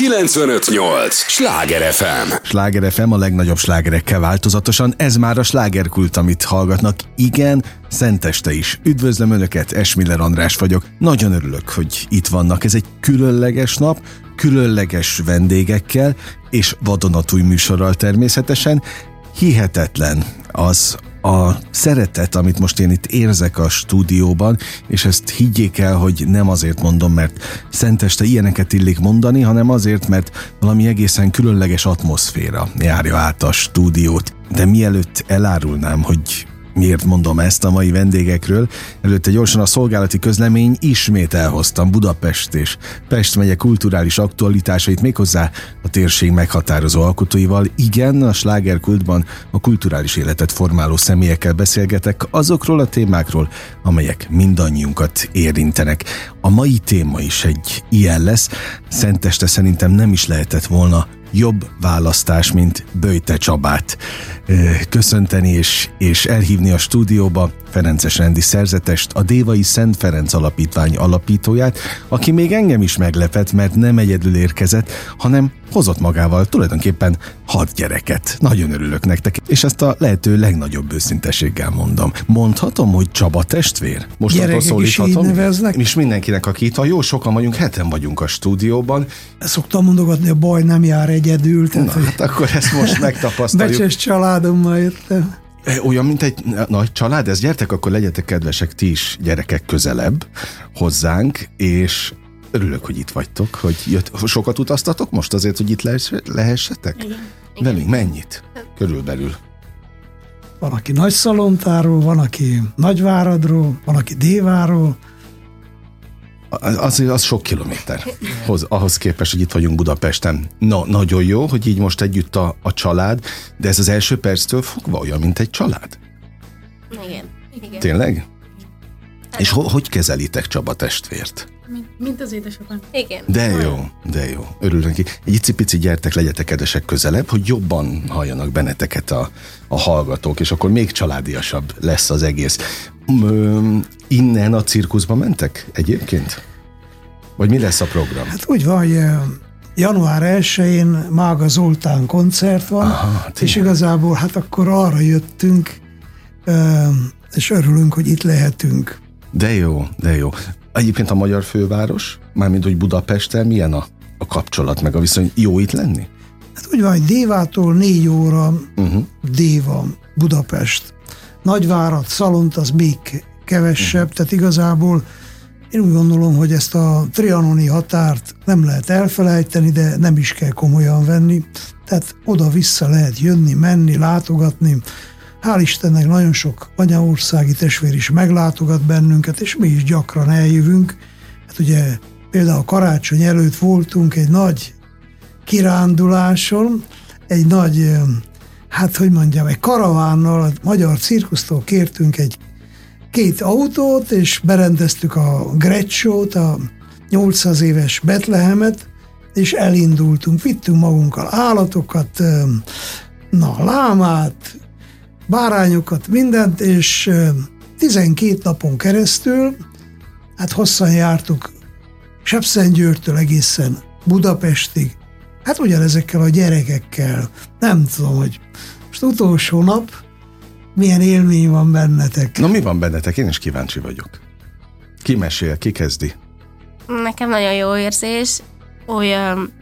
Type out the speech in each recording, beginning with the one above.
958! Sláger FM! Sláger FM a legnagyobb slágerekkel változatosan, ez már a slágerkult, amit hallgatnak. Igen, szenteste is. Üdvözlöm Önöket, Esmiller András vagyok. Nagyon örülök, hogy itt vannak. Ez egy különleges nap, különleges vendégekkel, és vadonatúj műsorral természetesen. Hihetetlen az, a szeretet, amit most én itt érzek a stúdióban, és ezt higgyék el, hogy nem azért mondom, mert szenteste ilyeneket illik mondani, hanem azért, mert valami egészen különleges atmoszféra járja át a stúdiót. De mielőtt elárulnám, hogy Miért mondom ezt a mai vendégekről? Előtte gyorsan a szolgálati közlemény ismét elhoztam Budapest és Pest megye kulturális aktualitásait méghozzá a térség meghatározó alkotóival. Igen, a slágerkultban a kulturális életet formáló személyekkel beszélgetek azokról a témákról, amelyek mindannyiunkat érintenek. A mai téma is egy ilyen lesz. Szenteste szerintem nem is lehetett volna jobb választás, mint Böjte Csabát köszönteni és, és elhívni a stúdióba Ferences rendi szerzetest, a Dévai Szent Ferenc Alapítvány alapítóját, aki még engem is meglepett, mert nem egyedül érkezett, hanem hozott magával tulajdonképpen hat gyereket. Nagyon örülök nektek, és ezt a lehető legnagyobb őszintességgel mondom. Mondhatom, hogy Csaba testvér? Most Gyerekek szólíthatom? Is neveznek? És mindenkinek, aki itt van, jó sokan vagyunk, heten vagyunk a stúdióban. Szoktam mondogatni, a baj nem jár egyedül. Tehát, Na, hogy... hát akkor ezt most megtapasztaljuk. Becses családommal jöttem. E, olyan, mint egy nagy család, ez gyertek, akkor legyetek kedvesek ti is gyerekek közelebb hozzánk, és örülök, hogy itt vagytok, hogy jött, sokat utaztatok most azért, hogy itt lehessetek? Igen. Velünk mennyit? Körülbelül. Van, aki nagy szalontáról, van, aki nagyváradról, van, aki déváról, az, az sok kilométer hoz, ahhoz képest, hogy itt vagyunk Budapesten. Na, nagyon jó, hogy így most együtt a, a család, de ez az első perctől fogva olyan, mint egy család. Igen. Igen. Tényleg? És ho, hogy kezelitek Csaba testvért? Mint, mint az édesapám. Igen. De jó, de jó. Örülök neki. Egy icipici gyertek, legyetek kedvesek közelebb, hogy jobban halljanak benneteket a, a hallgatók, és akkor még családiasabb lesz az egész. Ö, innen a cirkuszba mentek egyébként? Vagy mi lesz a program? Hát úgy van, hogy január 1-én Mága Zoltán koncert van, Aha, és igazából hát akkor arra jöttünk, és örülünk, hogy itt lehetünk. De jó, de jó. Egyébként a magyar főváros, mármint hogy Budapesten milyen a, a kapcsolat, meg a viszony jó itt lenni? Hát úgy van, hogy Dévától négy óra uh-huh. Déva, Budapest. Nagyvárat, Szalont az még kevesebb, uh-huh. tehát igazából én úgy gondolom, hogy ezt a trianoni határt nem lehet elfelejteni, de nem is kell komolyan venni. Tehát oda-vissza lehet jönni, menni, látogatni. Hál' Istennek nagyon sok anyaországi testvér is meglátogat bennünket, és mi is gyakran eljövünk. Hát ugye például karácsony előtt voltunk egy nagy kiránduláson, egy nagy, hát hogy mondjam, egy karavánnal, a magyar cirkusztól kértünk egy két autót, és berendeztük a Gretschót, a 800 éves Betlehemet, és elindultunk, vittünk magunkkal állatokat, na, lámát, bárányokat, mindent, és 12 napon keresztül, hát hosszan jártuk Sepszentgyőrtől egészen Budapestig, hát ugyanezekkel a gyerekekkel, nem tudom, hogy most utolsó nap, milyen élmény van bennetek? Na mi van bennetek? Én is kíváncsi vagyok. Ki mesél, ki kezdi? Nekem nagyon jó érzés. Olyan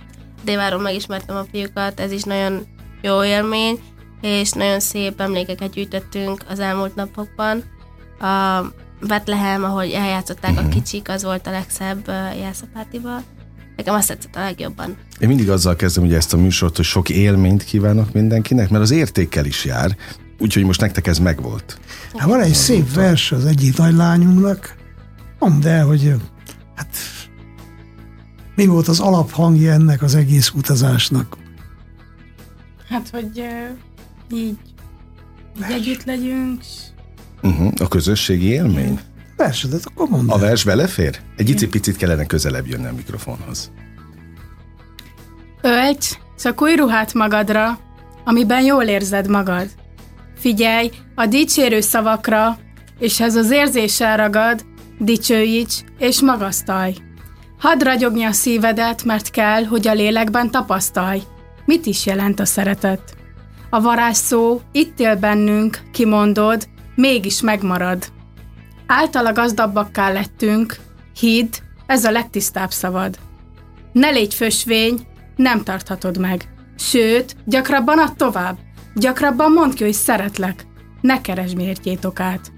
Déváron megismertem a fiúkat, ez is nagyon jó élmény, és nagyon szép emlékeket gyűjtöttünk az elmúlt napokban. A Betlehem, ahogy eljátszották uh-huh. a mhm. kicsik, az volt a legszebb uh, jelszapátival. Nekem azt tetszett a legjobban. Én mindig azzal kezdem ugye ezt a műsort, hogy sok élményt kívánok mindenkinek, mert az értékkel is jár. Úgyhogy most nektek ez megvolt. Hát van egy szép vers az egyik nagylányunknak, mondd el, hogy hát mi volt az alaphangja ennek az egész utazásnak? Hát, hogy így, így együtt legyünk. Uh-huh, a közösségi élmény? Persze, de akkor mondd A vers belefér? Egy icipicit kellene közelebb jönni a mikrofonhoz. Ölts, csak új ruhát magadra, amiben jól érzed magad. Figyelj a dicsérő szavakra, és ez az érzés elragad, dicsőíts és magasztalj. Hadd ragyogni a szívedet, mert kell, hogy a lélekben tapasztalj. Mit is jelent a szeretet? A varázs szó itt él bennünk, kimondod, mégis megmarad. Általa gazdabbakká lettünk, hidd, ez a legtisztább szavad. Ne légy fösvény, nem tarthatod meg. Sőt, gyakrabban add tovább. Gyakrabban mondd ki, hogy szeretlek. Ne keresd mértjét okát.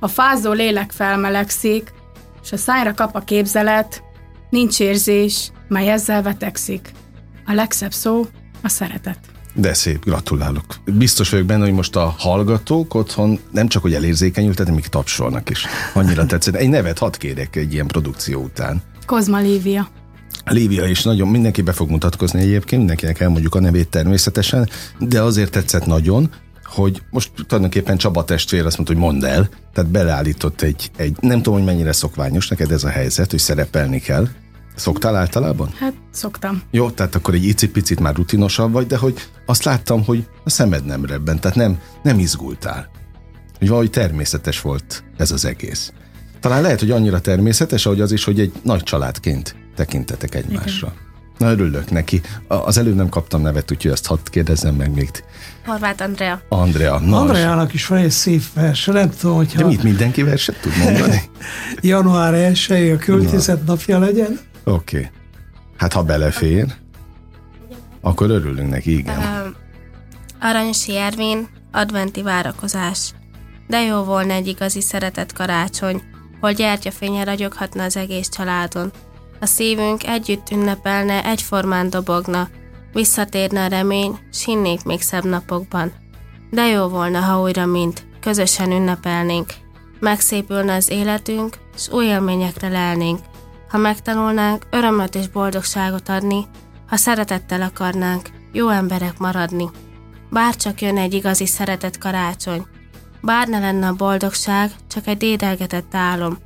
A fázó lélek felmelegszik, és a szájra kap a képzelet, nincs érzés, mely ezzel vetekszik. A legszebb szó a szeretet. De szép, gratulálok. Biztos vagyok benne, hogy most a hallgatók otthon nem csak hogy elérzékenyültek, még tapsolnak is. Annyira tetszett. Egy nevet hadd kérek egy ilyen produkció után. Kozma Lívia. Lívia is nagyon, mindenki be fog mutatkozni egyébként, mindenkinek elmondjuk a nevét természetesen, de azért tetszett nagyon, hogy most tulajdonképpen Csaba testvér azt mondta, hogy mondd el, tehát beleállított egy, egy, nem tudom, hogy mennyire szokványos neked ez a helyzet, hogy szerepelni kell. Szoktál általában? Hát szoktam. Jó, tehát akkor egy icipicit már rutinosabb vagy, de hogy azt láttam, hogy a szemed nem rebben, tehát nem, nem izgultál. Hogy valahogy természetes volt ez az egész. Talán lehet, hogy annyira természetes, ahogy az is, hogy egy nagy családként tekintetek egymásra. Igen. Na, örülök neki. Az előbb nem kaptam nevet, úgyhogy azt hadd kérdezzem meg még. Horváth Andrea. Andrea. Na, Andreának is van egy szép vers, nem tudom, hogyha... De mit, mindenki verset tud mondani? Január 1 a költészet Na. napja legyen. Oké. Okay. Hát ha belefér, akkor örülünk neki, igen. Uh, Aranysi Ervin, adventi várakozás. De jó volna egy igazi szeretett karácsony, hol gyertyafénye ragyoghatna az egész családon. A szívünk együtt ünnepelne, egyformán dobogna, visszatérne a remény, s hinnék még szebb napokban. De jó volna, ha újra mint, közösen ünnepelnénk, megszépülne az életünk, s új élményekre lelnénk, ha megtanulnánk örömöt és boldogságot adni, ha szeretettel akarnánk jó emberek maradni. Bár csak jön egy igazi szeretett karácsony, bár ne lenne a boldogság, csak egy dédelgetett álom,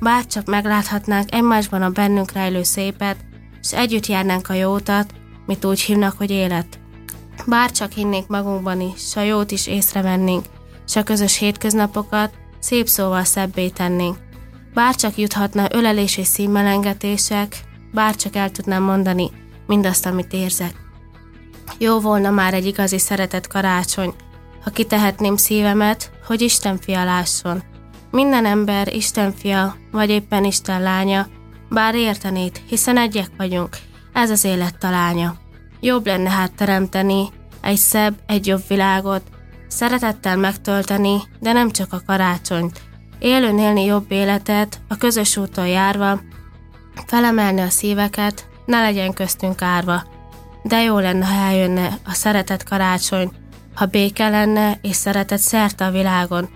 bár csak megláthatnánk egymásban a bennünk rejlő szépet, és együtt járnánk a jótat, mit úgy hívnak, hogy élet. Bár csak hinnénk magunkban is, s a jót is észrevennénk, s a közös hétköznapokat szép szóval szebbé tennénk. Bár csak juthatna ölelés és színmelengetések, bár csak el tudnám mondani mindazt, amit érzek. Jó volna már egy igazi szeretett karácsony, ha kitehetném szívemet, hogy Isten fia lásson. Minden ember Isten fia, vagy éppen Isten lánya, bár értenét, hiszen egyek vagyunk, ez az élet talánya. Jobb lenne hát teremteni egy szebb, egy jobb világot, szeretettel megtölteni, de nem csak a karácsonyt, élőn élni jobb életet, a közös úton járva, felemelni a szíveket, ne legyen köztünk árva. De jó lenne, ha eljönne a szeretet karácsony, ha béke lenne és szeretet szerte a világon.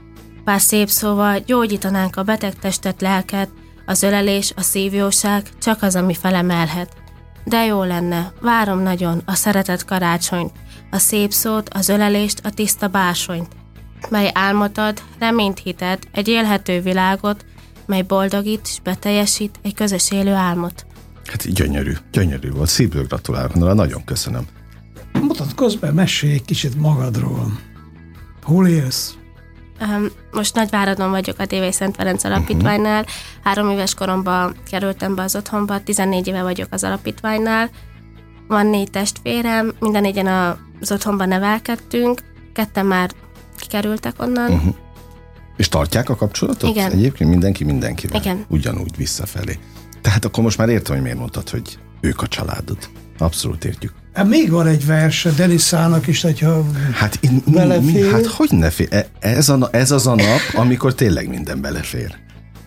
Pár szép szóval gyógyítanánk a beteg testet, lelket, az ölelés, a szívjóság csak az, ami felemelhet. De jó lenne, várom nagyon a szeretet karácsonyt, a szép szót, az ölelést, a tiszta bársonyt mely álmot ad, reményt hitet, egy élhető világot, mely boldogít és beteljesít egy közös élő álmot. Hát gyönyörű, gyönyörű volt. Szívből gratulálok, Nora, nagyon köszönöm. Mutatkozz be, mesélj egy kicsit magadról. Hol élsz? Most Nagyváradon vagyok a TV Szent Ferenc Alapítványnál. Uh-huh. Három éves koromban kerültem be az otthonba, 14 éve vagyok az alapítványnál. Van négy testvérem, minden négyen az otthonban nevelkedtünk, ketten már kikerültek onnan. Uh-huh. És tartják a kapcsolatot? Igen. Egyébként mindenki mindenkivel? Igen. Ugyanúgy visszafelé. Tehát akkor most már értem, hogy miért mondtad, hogy ők a családod. Abszolút értjük. Hát még van egy vers Denisának is, hogyha hát, in, mi, mi, hát hogy ne fél? E, ez, a, ez az a nap, amikor tényleg minden belefér.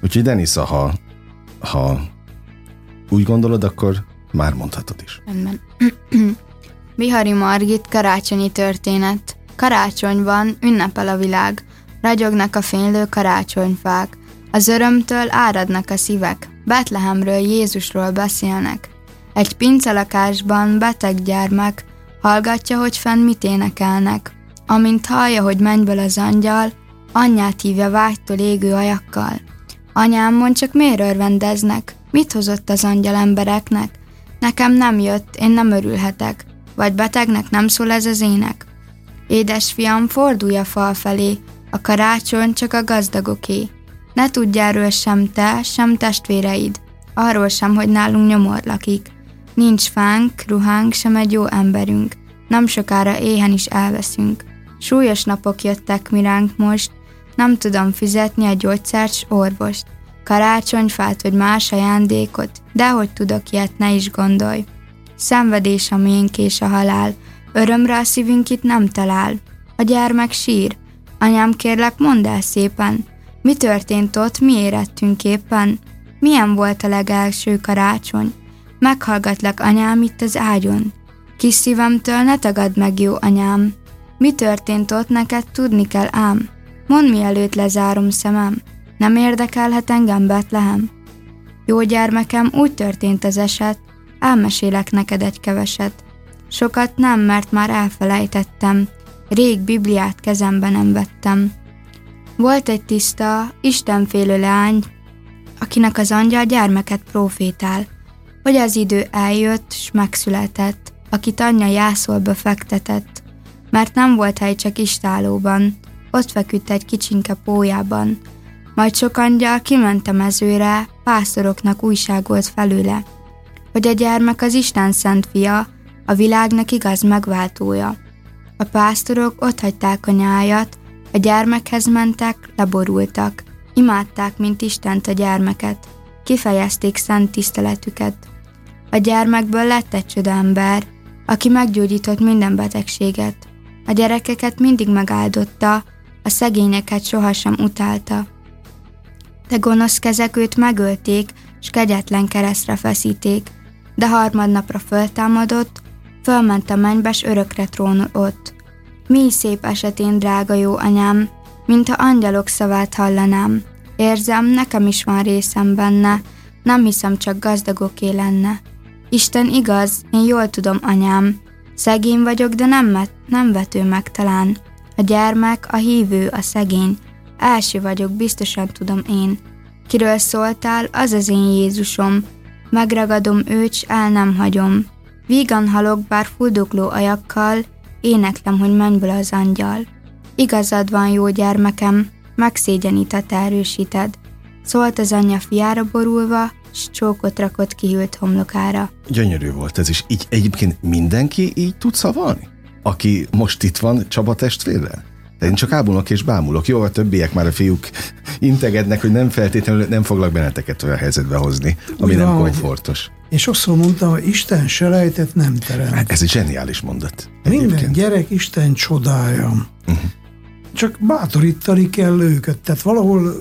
Úgyhogy Denisza, ha, ha úgy gondolod, akkor már mondhatod is. Rendben. Vihari Margit karácsonyi történet. Karácsonyban ünnepel a világ, ragyognak a fénylő karácsonyfák, az örömtől áradnak a szívek, Betlehemről Jézusról beszélnek. Egy pincelakásban beteg gyermek hallgatja, hogy fenn mit énekelnek. Amint hallja, hogy mennyből az angyal, anyját hívja vágytól égő ajakkal. Anyám, mond csak miért örvendeznek? Mit hozott az angyal embereknek? Nekem nem jött, én nem örülhetek. Vagy betegnek nem szól ez az ének? Édesfiam, fordulj a fal felé, a karácsony csak a gazdagoké. Ne tudj erről sem te, sem testvéreid. arról sem, hogy nálunk nyomor lakik. Nincs fánk, ruhánk, sem egy jó emberünk. Nem sokára éhen is elveszünk. Súlyos napok jöttek miránk most, nem tudom fizetni a gyógyszert s orvost. Karácsonyfát vagy más ajándékot, de hogy tudok ilyet, ne is gondolj. Szenvedés a miénk és a halál, örömre szívünk itt nem talál. A gyermek sír. Anyám kérlek, mondd el szépen, mi történt ott, mi érettünk éppen? Milyen volt a legelső karácsony? Meghallgatlak anyám itt az ágyon. Kis szívemtől ne tagad meg, jó anyám. Mi történt ott, neked tudni kell ám. Mondd mielőtt lezárom szemem. Nem érdekelhet engem Betlehem? Jó gyermekem, úgy történt az eset, elmesélek neked egy keveset. Sokat nem, mert már elfelejtettem, rég Bibliát kezembe nem vettem. Volt egy tiszta, istenfélő leány, akinek az angyal gyermeket profétál, hogy az idő eljött, s megszületett, akit anyja jászolba fektetett, mert nem volt hely csak istálóban, ott feküdt egy kicsinke pójában. Majd sok angyal kiment a mezőre, pásztoroknak újságolt felőle, hogy a gyermek az Isten szent fia, a világnak igaz megváltója. A pásztorok ott hagyták a nyájat, a gyermekhez mentek, leborultak, imádták, mint Istent a gyermeket, kifejezték szent tiszteletüket. A gyermekből lett egy csoda ember, aki meggyógyított minden betegséget. A gyerekeket mindig megáldotta, a szegényeket sohasem utálta. De gonosz kezek őt megölték, s kegyetlen keresztre feszíték, de harmadnapra föltámadott, fölment a mennybe, s örökre trónul ott. Mi szép esetén, drága jó anyám, mintha angyalok szavát hallanám. Érzem, nekem is van részem benne, nem hiszem csak gazdagoké lenne. Isten igaz, én jól tudom, anyám. Szegény vagyok, de nem, met, nem vető meg talán. A gyermek, a hívő, a szegény. Első vagyok, biztosan tudom én. Kiről szóltál, az az én Jézusom. Megragadom őt, s el nem hagyom. Vígan halok, bár fuldokló ajakkal, éneklem, hogy mennyből az angyal. Igazad van, jó gyermekem, megszégyenített erősíted. Szólt az anyja fiára borulva, s csókot rakott kihűlt homlokára. Gyönyörű volt ez is. Így egyébként mindenki így tud szavalni? Aki most itt van Csaba testvérrel? De én csak ábulok és bámulok. Jó, a többiek már a fiúk integednek, hogy nem feltétlenül nem foglak benneteket olyan helyzetbe hozni, ami nem komfortos. Én sokszor mondtam, hogy Isten selejtet nem teremt. Hát ez egy zseniális mondat. Minden egyébként. gyerek Isten csodája. Uh-huh. Csak bátorítani kell őket. Tehát valahol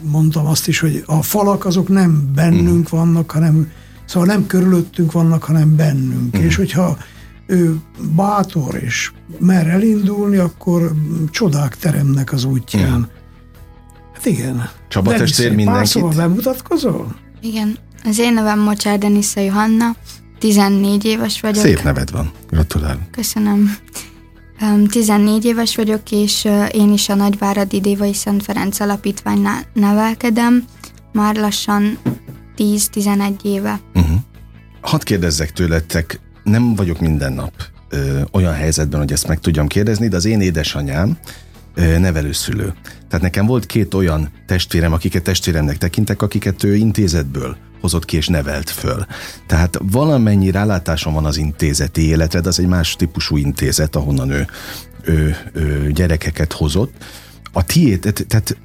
mondtam azt is, hogy a falak azok nem bennünk uh-huh. vannak, hanem szóval nem körülöttünk vannak, hanem bennünk. Uh-huh. És hogyha ő bátor és mer elindulni, akkor csodák teremnek az útján. Uh-huh. Hát igen. Csaba testvér mindenkit? Pár szóval bemutatkozol? Igen. Az én nevem Mocsár Denisza Johanna, 14 éves vagyok. Szép neved van, gratulálok. Köszönöm. 14 éves vagyok, és én is a Nagyváradi Dévai Szent Ferenc Alapítványnál nevelkedem, már lassan 10-11 éve. Uh-huh. Hadd kérdezzek tőletek, nem vagyok minden nap ö, olyan helyzetben, hogy ezt meg tudjam kérdezni, de az én édesanyám ö, nevelőszülő. Tehát nekem volt két olyan testvérem, akiket testvéremnek tekintek, akiket ő intézetből hozott ki és nevelt föl. Tehát valamennyi rálátásom van az intézeti életre, de az egy más típusú intézet, ahonnan ő, ő, ő gyerekeket hozott. A tiét, tehát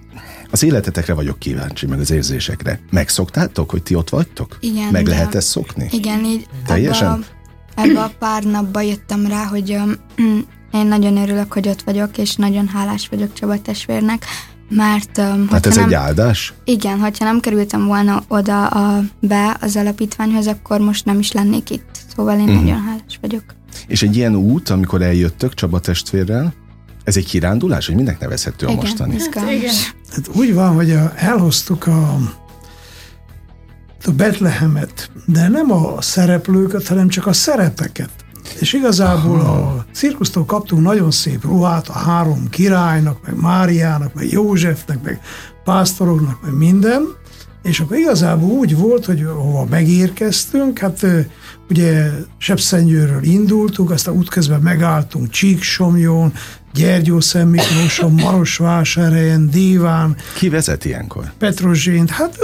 az életetekre vagyok kíváncsi, meg az érzésekre. Megszoktátok, hogy ti ott vagytok? Igen. Meg lehet ezt szokni? Igen, így Teljesen? Ebbe a pár napba jöttem rá, hogy um, én nagyon örülök, hogy ott vagyok, és nagyon hálás vagyok Csaba testvérnek, mert... Hát ez nem, egy áldás? Igen, hogyha nem kerültem volna oda a, be az alapítványhoz, akkor most nem is lennék itt. Szóval én mm. nagyon hálás vagyok. És egy ilyen út, amikor eljöttök Csaba testvérrel, ez egy kirándulás, hogy mindnek nevezhető igen, a mostani? Hát, igen. Hát úgy van, hogy a, elhoztuk a, a Betlehemet, de nem a szereplőket, hanem csak a szerepeket. És igazából a cirkusztól kaptunk nagyon szép ruhát a három királynak, meg Máriának, meg Józsefnek, meg pásztoroknak, meg minden, és akkor igazából úgy volt, hogy hova megérkeztünk, hát ugye Sepszengyőről indultunk, aztán útközben megálltunk Csíksomjon, Gyergyó Miklóson, Marosvásárhelyen, Déván. Ki vezet ilyenkor? Petrozsént, hát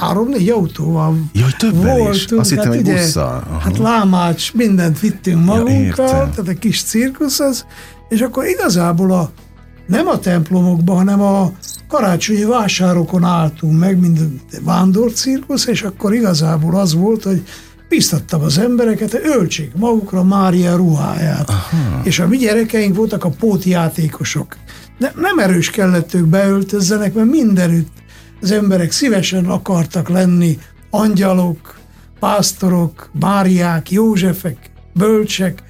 három-négy autóval Jaj, többel is. Azt hittem, hogy busszal. Aha. Hát lámács, mindent vittünk magunkkal, értem. tehát egy kis cirkusz az, és akkor igazából a, nem a templomokban, hanem a karácsonyi vásárokon álltunk meg, mint vándorcirkusz, és akkor igazából az volt, hogy biztattam az embereket, öltsék magukra Mária ruháját. Aha. És a mi gyerekeink voltak a pótjátékosok. Ne, nem erős kellett ők beöltözzenek, mert mindenütt az emberek szívesen akartak lenni angyalok, pásztorok, Máriák, Józsefek, bölcsek.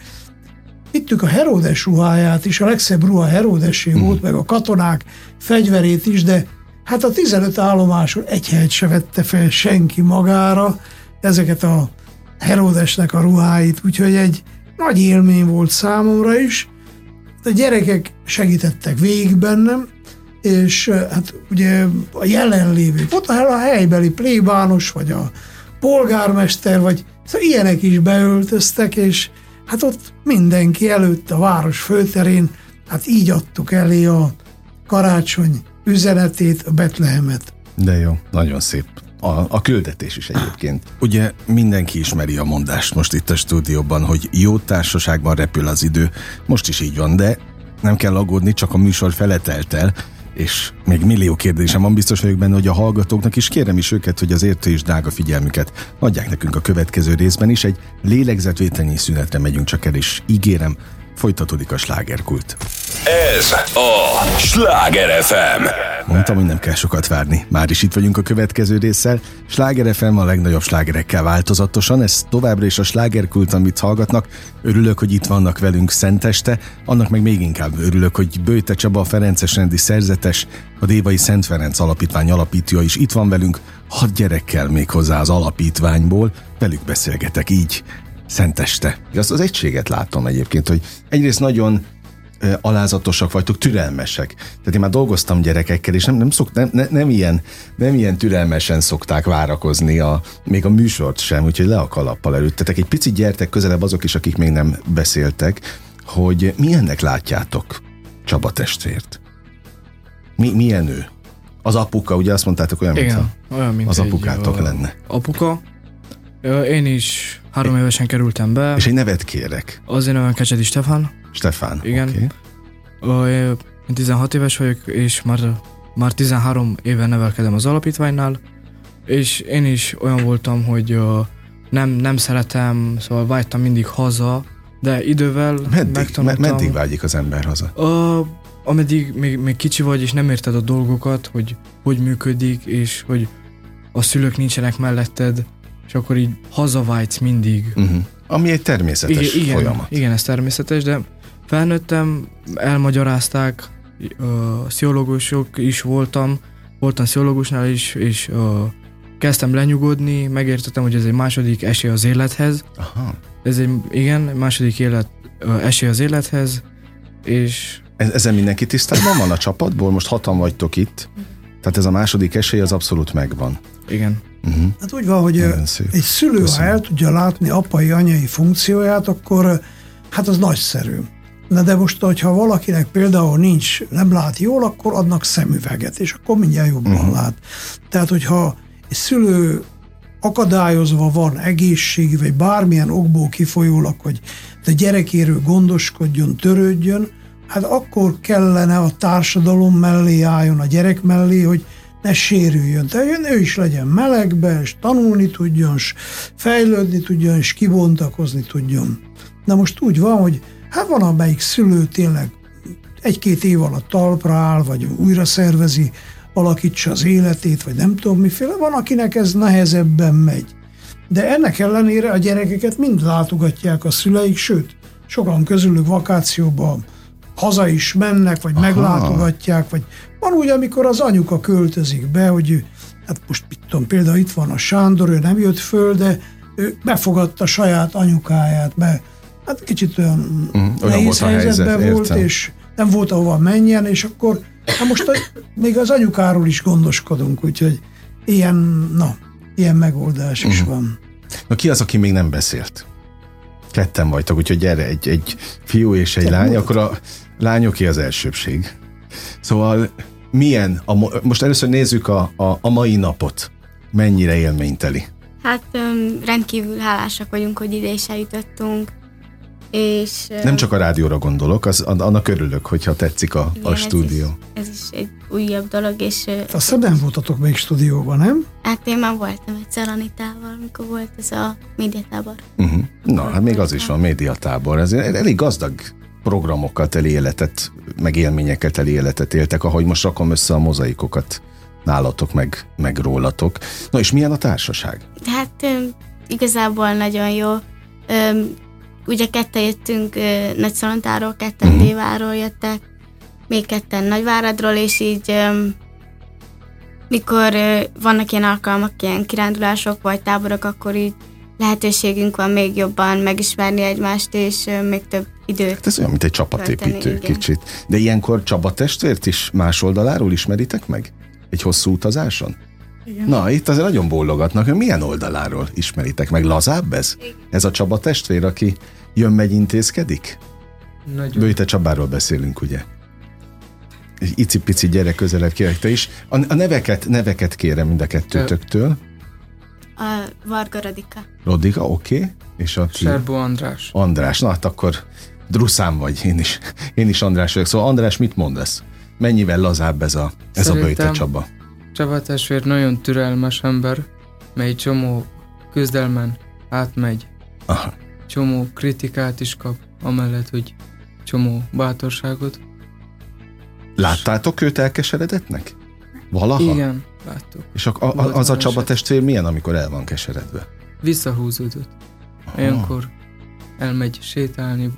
Vittük a Heródes ruháját is, a legszebb ruha Heródesé mm. volt, meg a katonák fegyverét is, de hát a 15 állomáson egy helyet se vette fel senki magára ezeket a Heródesnek a ruháit, úgyhogy egy nagy élmény volt számomra is. A gyerekek segítettek végig bennem, és hát ugye a jelenlévők, ott a helybeli plébános, vagy a polgármester, vagy szóval ilyenek is beöltöztek, és hát ott mindenki előtt a város főterén, hát így adtuk elé a karácsony üzenetét, a Betlehemet. De jó, nagyon szép. A, a küldetés is egyébként. Ugye mindenki ismeri a mondást most itt a stúdióban, hogy jó társaságban repül az idő. Most is így van, de nem kell aggódni, csak a műsor feletelt el, és még millió kérdésem van, biztos vagyok benne, hogy a hallgatóknak is kérem is őket, hogy az értő és drága figyelmüket adják nekünk a következő részben is. Egy lélegzetvételnyi szünetre megyünk csak el, és ígérem, folytatódik a slágerkult. Ez a Sláger FM. Mondtam, hogy nem kell sokat várni. Már is itt vagyunk a következő résszel. Sláger FM a legnagyobb slágerekkel változatosan. Ez továbbra is a slágerkult, amit hallgatnak. Örülök, hogy itt vannak velünk szenteste. Annak meg még inkább örülök, hogy Bőte Csaba, a Ferences rendi szerzetes, a Dévai Szent Ferenc Alapítvány alapítója is itt van velünk. Hat gyerekkel még hozzá az alapítványból. Velük beszélgetek így. Szenteste. Azt az egységet látom egyébként, hogy egyrészt nagyon alázatosak vagytok, türelmesek. Tehát én már dolgoztam gyerekekkel, és nem, nem, szok, nem, nem, nem, ilyen, nem ilyen türelmesen szokták várakozni a, még a műsort sem, úgyhogy le a kalappal előttetek. Egy picit gyertek közelebb azok is, akik még nem beszéltek, hogy milyennek látjátok Csaba testvért? Mi, milyen ő? Az apuka, ugye azt mondtátok olyan, Igen, mintha olyan, mint az egy, apukátok ö, lenne. Apuka. Én is három évesen kerültem be. És egy nevet kérek. Az én nevem Kecsedi Stefan. Stefán. Igen. Okay. Én 16 éves vagyok, és már, már 13 éve nevelkedem az alapítványnál, és én is olyan voltam, hogy nem, nem szeretem, szóval vágytam mindig haza, de idővel Meddig, me, megtanultam. meddig vágyik az ember haza? Ö, ameddig még, még kicsi vagy, és nem érted a dolgokat, hogy hogy működik, és hogy a szülők nincsenek melletted, és akkor így hazavágysz mindig. Uh-huh. Ami egy természetes igen, folyamat. igen, ez természetes, de felnőttem, elmagyarázták, ö, pszichológusok is voltam, voltam pszichológusnál is, és ö, kezdtem lenyugodni, megértettem, hogy ez egy második esély az élethez. Aha. Ez egy, igen, második élet, ö, esély az élethez, és Ez, ezen mindenki tisztában van a csapatból? Most hatan vagytok itt. Tehát ez a második esély az abszolút megvan. igen. Uh-huh. Hát úgy van, hogy egy szülő, Köszönöm. ha el tudja látni apai, anyai funkcióját, akkor hát az nagyszerű. Na de most, hogyha valakinek például nincs, nem lát jól, akkor adnak szemüveget, és akkor mindjárt jobban uh-huh. lát. Tehát, hogyha egy szülő akadályozva van egészségi, vagy bármilyen okból kifolyólag, hogy a gyerekéről gondoskodjon, törődjön, hát akkor kellene a társadalom mellé álljon, a gyerek mellé, hogy ne sérüljön. Tehát ő is legyen melegben, és tanulni tudjon, és fejlődni tudjon, és kibontakozni tudjon. Na most úgy van, hogy hát van amelyik szülő tényleg egy-két év alatt talpra áll, vagy újra szervezi, alakítsa az életét, vagy nem tudom miféle, van, akinek ez nehezebben megy. De ennek ellenére a gyerekeket mind látogatják a szüleik, sőt, sokan közülük vakációba haza is mennek, vagy Aha. meglátogatják, vagy van úgy, amikor az anyuka költözik be, hogy ő, hát most mit tudom, például itt van a Sándor, ő nem jött föl, de ő befogadta saját anyukáját, be, hát kicsit olyan, Mhm, olyan volt a helyzetben helyzet, volt, értem. és nem volt ahova menjen, és akkor hát most a, még az anyukáról is gondoskodunk, úgyhogy ilyen, na, ilyen megoldás is Mhm. van. Na ki az, aki még nem beszélt? Ketten vagytok, úgyhogy gyere, egy, egy fiú és egy lány, akkor a lányoké az elsőbség. Szóval milyen, a, mo- most először nézzük a, a, a mai napot. Mennyire élményteli? Hát öm, rendkívül hálásak vagyunk, hogy ide is eljutottunk, és... öm, Nem csak a rádióra gondolok, az, annak örülök, hogyha tetszik a, igen, a stúdió. Ez is, ez is egy újabb dolog, és Azt hiszem nem voltatok még stúdióban, nem? hát én már voltam egyszer Anitával, amikor volt ez a médiatábor. Uh-huh. Na, hát még az is van, médiatábor. Ez egy elég gazdag programokkal teli életet, meg élményekkel teli életet éltek, ahogy most rakom össze a mozaikokat nálatok, meg, meg rólatok. Na és milyen a társaság? Hát igazából nagyon jó. Ugye ketten jöttünk Nagyszalontáról, ketten Mhm. Déváról jöttek, még ketten Nagyváradról, és így mikor vannak ilyen alkalmak, ilyen kirándulások vagy táborok, akkor így lehetőségünk van még jobban megismerni egymást, és még több időt. Hát ez olyan, mint egy csapatépítő Tölteni, igen. kicsit. De ilyenkor Csaba testvért is más oldaláról ismeritek meg? Egy hosszú utazáson? Igen. Na, itt azért nagyon bólogatnak, hogy milyen oldaláról ismeritek meg. Lazább ez? Ez a Csaba testvér, aki jön, megy, intézkedik? Nagyon. Bőjte Csabáról beszélünk, ugye? Egy icipici gyerek közelebb kérek te is. A, a neveket, neveket kérem mind a kettőtöktől. A Varga Radika. Rodika, oké. Okay. És a? Serbo András. András. Na hát akkor druszám vagy, én is, én is András vagyok. Szóval András, mit mondasz? Mennyivel lazább ez a, ez a Szerintem- Bőjte Csaba? Csaba testvér nagyon türelmes ember, mely csomó küzdelmen átmegy, Aha. csomó kritikát is kap, amellett, hogy csomó bátorságot. Láttátok őt elkeseredetnek? Valaha? Igen, láttuk. És a, a, az a Csaba eset. testvér milyen, amikor el van keseredve? Visszahúzódott. Olyankor elmegy sétálni.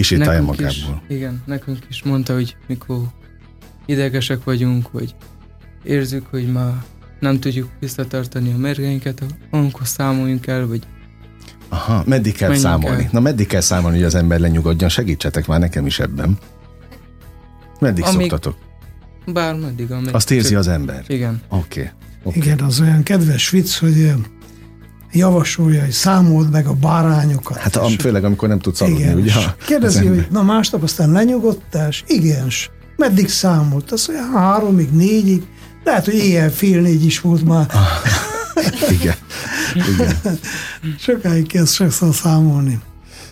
Kisétálja Nekünk is, magából. igen, nekünk is mondta, hogy mikor idegesek vagyunk, vagy érzük, hogy már nem tudjuk visszatartani a mérgeinket, amikor számoljunk el, vagy Aha, meddig kell Menjünk számolni? el. Na, meddig kell számolni, hogy az ember lenyugodjon? Segítsetek már nekem is ebben. Meddig Amíg- szoktatok? bármeddig, ameddig. Azt érzi csak- az ember? Igen. Oké. Okay. Okay. Igen, az olyan kedves vicc, hogy javasolja, hogy számold meg a bárányokat. Hát am, főleg, amikor nem tudsz aludni, igen, ugye? Kérdezi, hogy na másnap aztán lenyugodtál, és igen, meddig számolt? Azt mondja, háromig, négyig, lehet, hogy éjjel fél négy is volt már. Igen. Igen. Sokáig kezd sokszor számolni.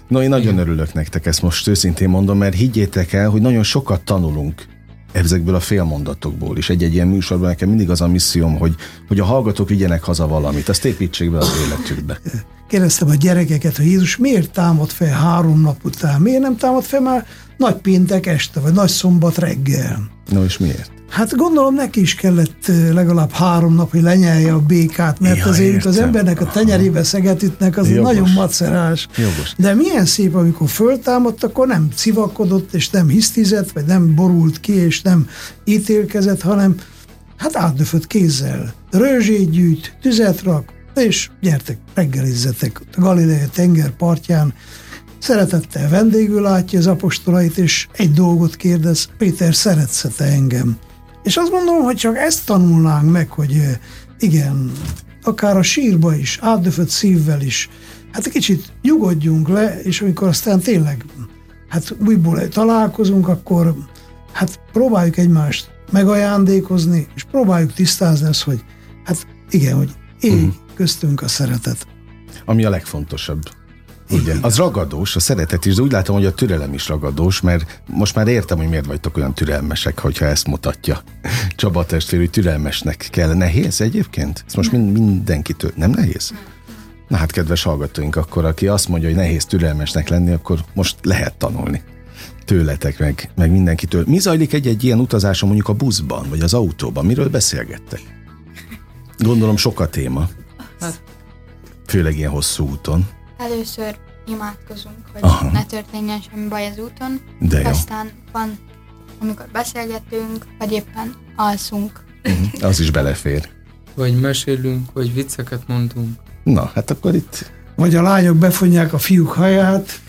No, én nagyon örülök nektek, ezt most őszintén mondom, mert higgyétek el, hogy nagyon sokat tanulunk ezekből a félmondatokból is. Egy-egy ilyen műsorban nekem mindig az a misszióm, hogy, hogy a hallgatók vigyenek haza valamit, azt építsék be az életükbe. Kérdeztem a gyerekeket, hogy Jézus miért támad fel három nap után? Miért nem támad fel már nagy péntek este, vagy nagy szombat reggel? No, és miért? Hát gondolom neki is kellett legalább három nap, hogy lenyelje a békát, mert Ja, azért itt az értem. embernek a tenyerébe szeget ütnek, az Jogos. nagyon macerás. Jogos. De milyen szép, amikor föltámadt, akkor nem civakodott, és nem hisztizett, vagy nem borult ki, és nem ítélkezett, hanem hát átdöfött kézzel. Rőzsét gyűjt, tüzet rak, és gyertek, reggelizzetek a Galilei tenger partján. Szeretettel vendégül látja az apostolait, és egy dolgot kérdez, Péter, szeretsz te engem? És azt gondolom, hogy csak ezt tanulnánk meg, hogy igen, akár a sírba is, átdöfött szívvel is, hát egy kicsit nyugodjunk le, és amikor aztán tényleg hát újból találkozunk, akkor hát próbáljuk egymást megajándékozni, és próbáljuk tisztázni azt, hogy hát igen, hogy ég Mhm. köztünk a szeretet. Ami a legfontosabb. Ugye? Az ragadós, a szeretet is, de úgy látom, hogy a türelem is ragadós, mert most már értem, hogy miért vagytok olyan türelmesek, hogyha ezt mutatja. Csaba testvér, hogy türelmesnek kell. Nehéz egyébként? Ez most mind, mindenkitől. Nem nehéz? Na hát, kedves hallgatóink, akkor aki azt mondja, hogy nehéz türelmesnek lenni, akkor most lehet tanulni tőletek, meg, meg mindenkitől. Mi zajlik egy-egy ilyen utazáson mondjuk a buszban, vagy az autóban? Miről beszélgettek? Gondolom sok a téma. Hát- Főleg ilyen hosszú úton. Először imádkozunk, hogy Aha. ne történjen semmi baj az úton, De jó. aztán van, amikor beszélgetünk, vagy éppen alszunk. Az is belefér. Vagy mesélünk, vagy vicceket mondunk. Na, hát akkor itt Vagy a lányok befonják a fiúk haját,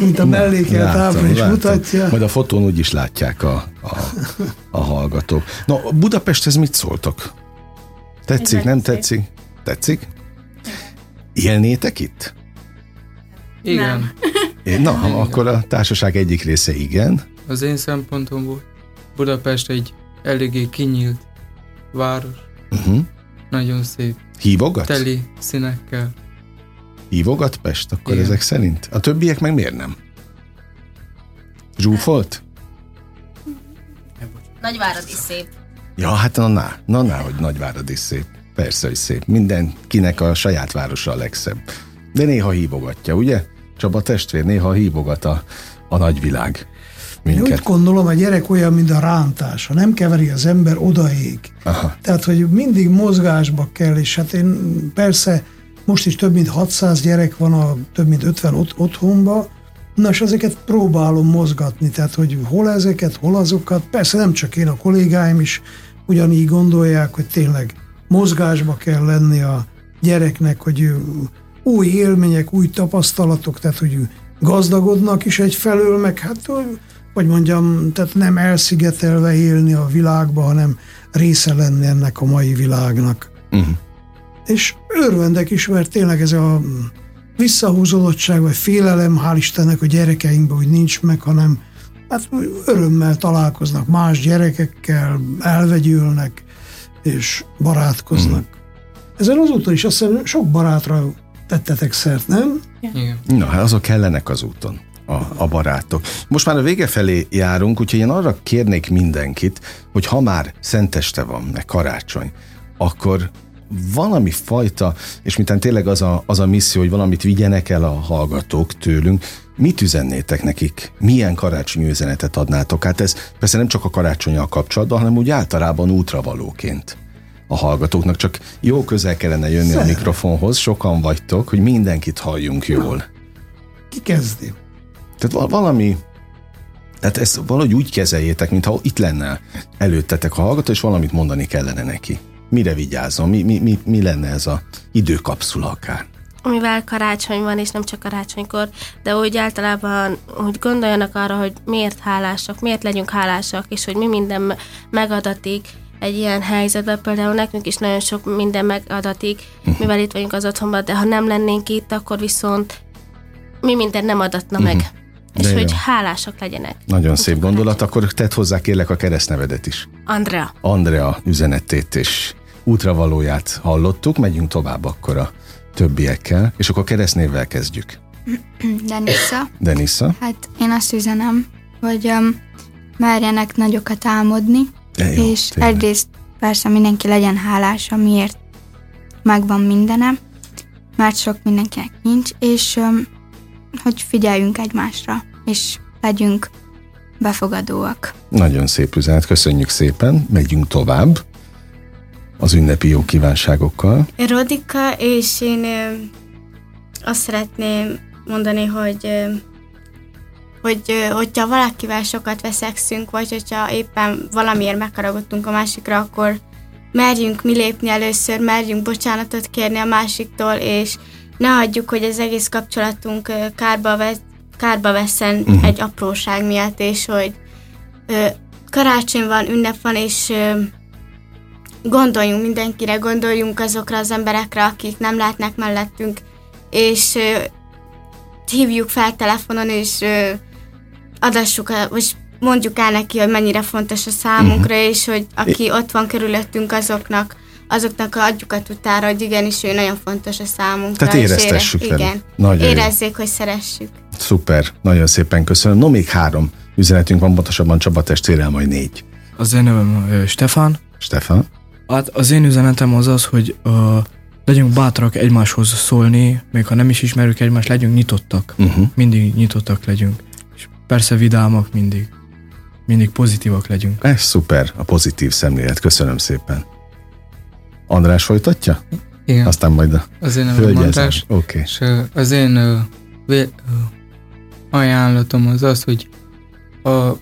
mint a mellékelt Látom, ábra is látom. mutatja. Majd a fotón úgy is látják a, a, a hallgatók. No, Budapesthez mit szóltok? Tetszik, nem tetszik? Tetszik? Élnétek itt? Igen, Nem. Na, akkor a társaság egyik része igen. az én szempontomból Budapest egy eléggé kinyílt város. Uh-huh. nagyon szép, Hívogat? teli színekkel. Hívogat Pest akkor Igen. ezek szerint? A többiek meg miért nem? Zsúfolt? Nagyvárad is szép. Ja, hát na, na, na, na hogy Nagyvárad is szép. Persze, hogy szép. Mindenkinek a saját városa a legszebb. De néha hívogatja, ugye? Csaba testvér néha hívogat a, a nagyvilág Én úgy minket. gondolom, a gyerek olyan, mint a rántás. Ha nem keveri az ember, odaég. Aha. Tehát, hogy mindig mozgásba kell, és hát én persze most is több mint 600 gyerek van a több mint 50 ot- otthonba, na és ezeket próbálom mozgatni, tehát hogy hol ezeket, hol azokat, persze nem csak én, a kollégáim is ugyanígy gondolják, hogy tényleg mozgásba kell lenni a gyereknek, hogy új élmények, új tapasztalatok, tehát hogy gazdagodnak is egyfelől, meg hát hogy- hogy mondjam, tehát nem elszigetelve élni a világba, hanem része lenni ennek a mai világnak. Uh-huh. És örvendek is, mert tényleg ez a visszahúzódottság, vagy félelem, hál' Istennek a gyerekeinkben úgy nincs meg, hanem hát örömmel találkoznak más gyerekekkel, elvegyülnek, és barátkoznak. Mm. Ezen azóta is azt hiszem sok barátra tettetek szert, nem? Igen. Na, hát azok kellenek az úton, a, a barátok. Most már a vége felé járunk, úgyhogy én arra kérnék mindenkit, hogy ha már szenteste van, meg karácsony, akkor valami fajta, és mintán tényleg az a, az a misszió, hogy valamit vigyenek el a hallgatók tőlünk, mit üzennétek nekik? Milyen karácsonyi üzenetet adnátok? Hát ez persze nem csak a karácsonyal kapcsolatban, hanem úgy általában útravalóként a hallgatóknak, csak jó közel kellene jönni a mikrofonhoz, sokan vagytok, hogy mindenkit halljunk jól. Ki kezdi? Tehát val- valami, tehát ezt valahogy úgy kezeljétek, mintha itt lenne előttetek a hallgató, és valamit mondani kellene neki. Mire vigyázzon? Mi, mi, mi, mi lenne ez a időkapszula akár? Mivel karácsony van, és nem csak karácsonykor, de úgy általában úgy gondoljanak arra, hogy miért hálásak, miért legyünk hálásak, és hogy mi minden me- megadatik egy ilyen helyzetben. Például nekünk is nagyon sok minden megadatik, mivel itt vagyunk az otthonban, de ha nem lennénk itt, akkor viszont mi minden nem adatna meg. És De jó. hogy hálásak legyenek. Nagyon szép gondolat, akkor tedd hozzá kérlek a keresztnevedet is. Andrea. Andrea üzenetét és útravalóját hallottuk, megyünk tovább akkor a többiekkel, és akkor keresztnévvel kezdjük. Denissa, Denissa, hát én azt üzenem, hogy um, merjenek nagyokat álmodni, De jó, és tényleg. egyrészt persze mindenki legyen hálás, amiért megvan mindenem, mert sok mindenkinek nincs, és hogy figyeljünk egymásra, és legyünk befogadóak. Nagyon szép üzenet, köszönjük szépen, megyünk tovább az ünnepi jó kívánságokkal. Rodika, és én azt szeretném mondani, hogy hogy hogyha valakivel sokat veszekszünk, vagy hogyha éppen valamiért megharagudtunk a másikra, akkor merjünk mi lépni először, merjünk bocsánatot kérni a másiktól, és ne hagyjuk, hogy az egész kapcsolatunk kárba, ve- kárba veszen uh-huh. egy apróság miatt, és hogy ö, karácsony van, ünnep van, és ö, gondoljunk mindenkire, gondoljunk azokra az emberekre, akik nem látnak mellettünk, és ö, hívjuk fel telefonon, és ö, adassuk, el, vagy mondjuk el neki, hogy mennyire fontos a számunkra, uh-huh. és hogy aki ott van körülöttünk, azoknak azoknak adjuk a tudára, hogy igenis ő nagyon fontos a számunkra. Tehát éreztessük ére-. Igen. Nagyon jó. Érezzék, hogy szeressük. Szuper, nagyon szépen köszönöm. No, még három üzenetünk van, pontosabban Csaba testvérel majd négy. Az én nevem ö, Stefán. Stefan? Hát az én üzenetem az az, hogy uh, legyünk bátrak egymáshoz szólni, még ha nem is ismerjük egymást, legyünk nyitottak. Uh-huh. Mindig nyitottak legyünk. Persze vidámak mindig. Mindig pozitívak legyünk. Ez szuper, a pozitív szemlélet, köszönöm szépen. András folytatja? Igen. Aztán majd a Az én. Oké. Okay. És az én ajánlatom az az, hogy a,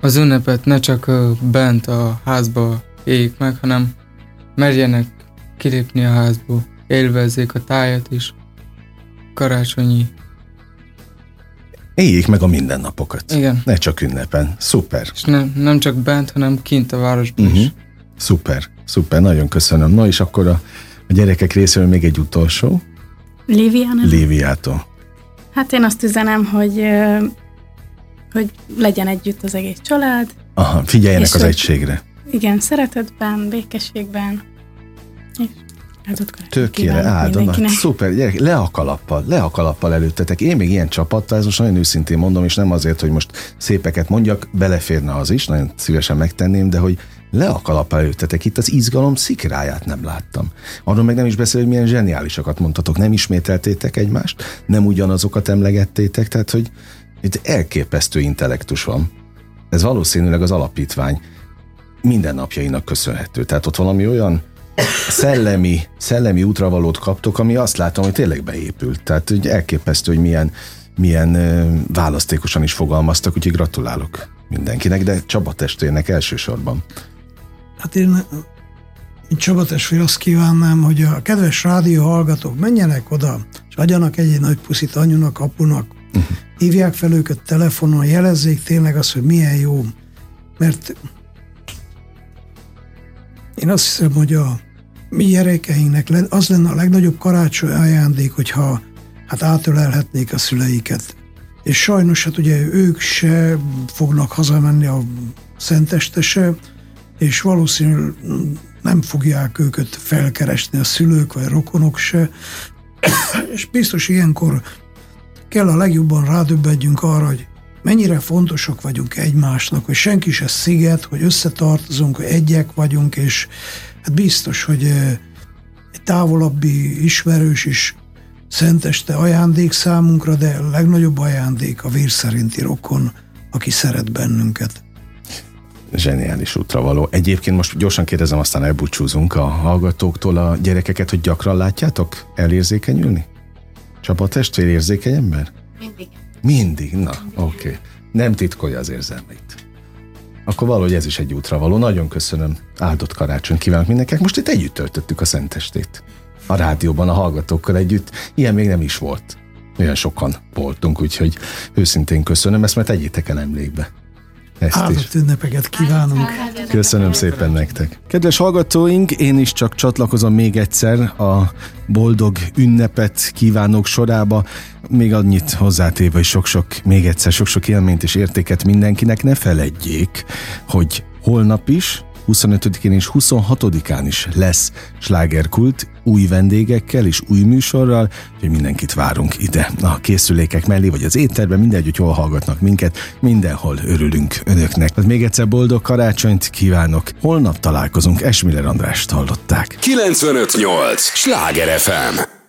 az ünnepet ne csak bent a házba éljék meg, hanem merjenek kilépni a házból, élvezzék a tájat is, karácsonyi. Éljék meg a mindennapokat. Igen. Ne csak ünnepen. Szuper. És nem, nem csak bent, hanem kint a városban Uh-huh. is. Szuper, szuper, nagyon köszönöm. No, és akkor a, a gyerekek részéről még egy utolsó, Liviana? Léviától. Hát én azt üzenem, hogy, hogy legyen együtt az egész család. Aha, figyeljenek És az hogy- egységre. Igen, szeretetben, békességben. És Karácsony Tökére áldom. mindenkinek. Szuper, gyerek, le a kalappal, le a kalappal előttetek. Én még ilyen csapattal, ez most nagyon őszintén mondom, és nem azért, hogy most szépeket mondjak, beleférne az is, nagyon szívesen megtenném, de hogy le a kalappal előttetek. Itt az izgalom szikráját nem láttam. Arról meg nem is beszél, hogy milyen zseniálisakat mondtatok. Nem ismételtétek egymást, nem ugyanazokat emlegettétek, tehát hogy itt elképesztő intellektus van. Ez valószínűleg az alapítvány mindennapjainak köszönhető. Tehát ott valami olyan szellemi, szellemi útravalót kaptok, ami azt látom, hogy tényleg beépült. Tehát hogy elképesztő, hogy milyen, milyen választékosan is fogalmaztak, úgyhogy gratulálok mindenkinek, de Csaba testvérnek elsősorban. Hát én, mint Csaba testvér, azt kívánnám, hogy a kedves rádió hallgatók menjenek oda, és adjanak egy, nagy puszit anyunak, apunak, hívják fel őket telefonon, jelezzék tényleg azt, hogy milyen jó. Mert én azt hiszem, hogy a mi gyerekeinknek az lenne a legnagyobb karácsony ajándék, hogyha hát átölelhetnék a szüleiket. És sajnos hát ugye ők se fognak hazamenni a szenteste és valószínűleg nem fogják őket felkeresni a szülők vagy rokonok se, és biztos ilyenkor kell a legjobban rádöbbedjünk arra, hogy mennyire fontosak vagyunk egymásnak, hogy senki se sziget, hogy összetartozunk, hogy egyek vagyunk, és hát biztos, hogy eh, egy távolabbi ismerős is szenteste ajándék számunkra, de a legnagyobb ajándék a vér szerinti rokon, aki szeret bennünket. Zseniális útra való. Egyébként most gyorsan kérdezem, aztán elbúcsúzunk a hallgatóktól a gyerekeket, hogy gyakran látjátok elérzékenyülni? Csaba testvér érzékeny ember? Mindig. Mindig, na, oké. Okay. Nem titkolja az érzelmeit. Akkor valahogy ez is egy útra való. Nagyon köszönöm. Áldott karácsony kívánok mindenkinek. Most itt együtt töltöttük a szentestét. A rádióban, a hallgatókkal együtt. Ilyen még nem is volt. Olyan sokan voltunk, úgyhogy őszintén köszönöm ezt, mert tegyétek el emlékbe. Ezt. Áldott ünnepeket kívánunk! Köszönöm szépen nektek. Kedves hallgatóink, én is csak csatlakozom még egyszer a boldog ünnepet kívánok sorába. Még annyit hozzátéve, hogy sok-sok, még egyszer sok-sok élményt és értéket mindenkinek. Ne feledjék, hogy holnap is, 25-én és 26-án is lesz slágerkult új vendégekkel és új műsorral, hogy mindenkit várunk ide a készülékek mellé, vagy az étterben, mindegy, hogy hol hallgatnak minket, mindenhol örülünk önöknek. Hát még egyszer boldog karácsonyt kívánok. Holnap találkozunk, Esmiller Andrást hallották. 958! Sláger FM!